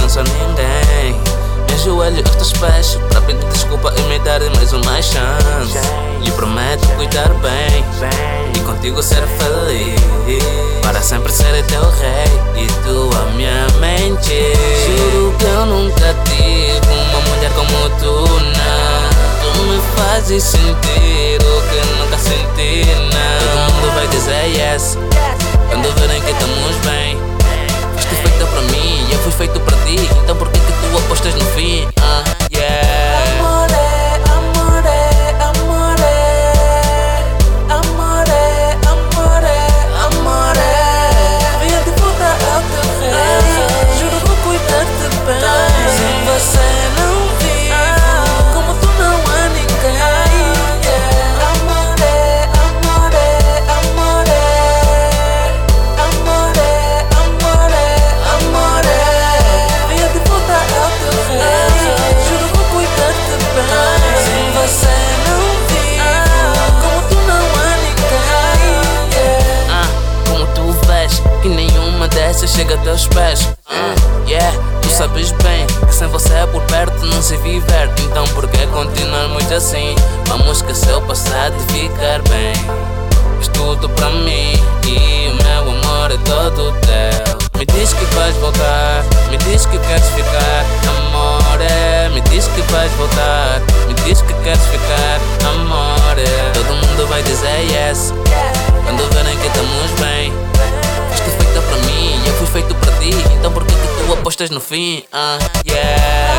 Não sou ninguém. Me ajoelho aos teus pés para pedir desculpa e me dar mais uma chance. E prometo cuidar bem e contigo ser feliz. Para sempre ser teu rei e tu a minha mente. Juro que eu nunca tive uma mulher como tu, não. Tu me fazes sentir o que nunca senti, não. Todo mundo vai dizer yes quando verem que estamos bem que nenhuma dessas chega a teus pés. Ah, yeah, tu sabes bem que sem você por perto não se viver. Então por que continuarmos assim? Vamos esquecer o passado e ficar bem. És tudo pra mim e o meu amor é todo teu. Me diz que vais voltar, me diz que queres ficar, amore. Me diz que vais voltar, me diz que queres ficar, amore. Todo apostas no fim? Ah, yeah.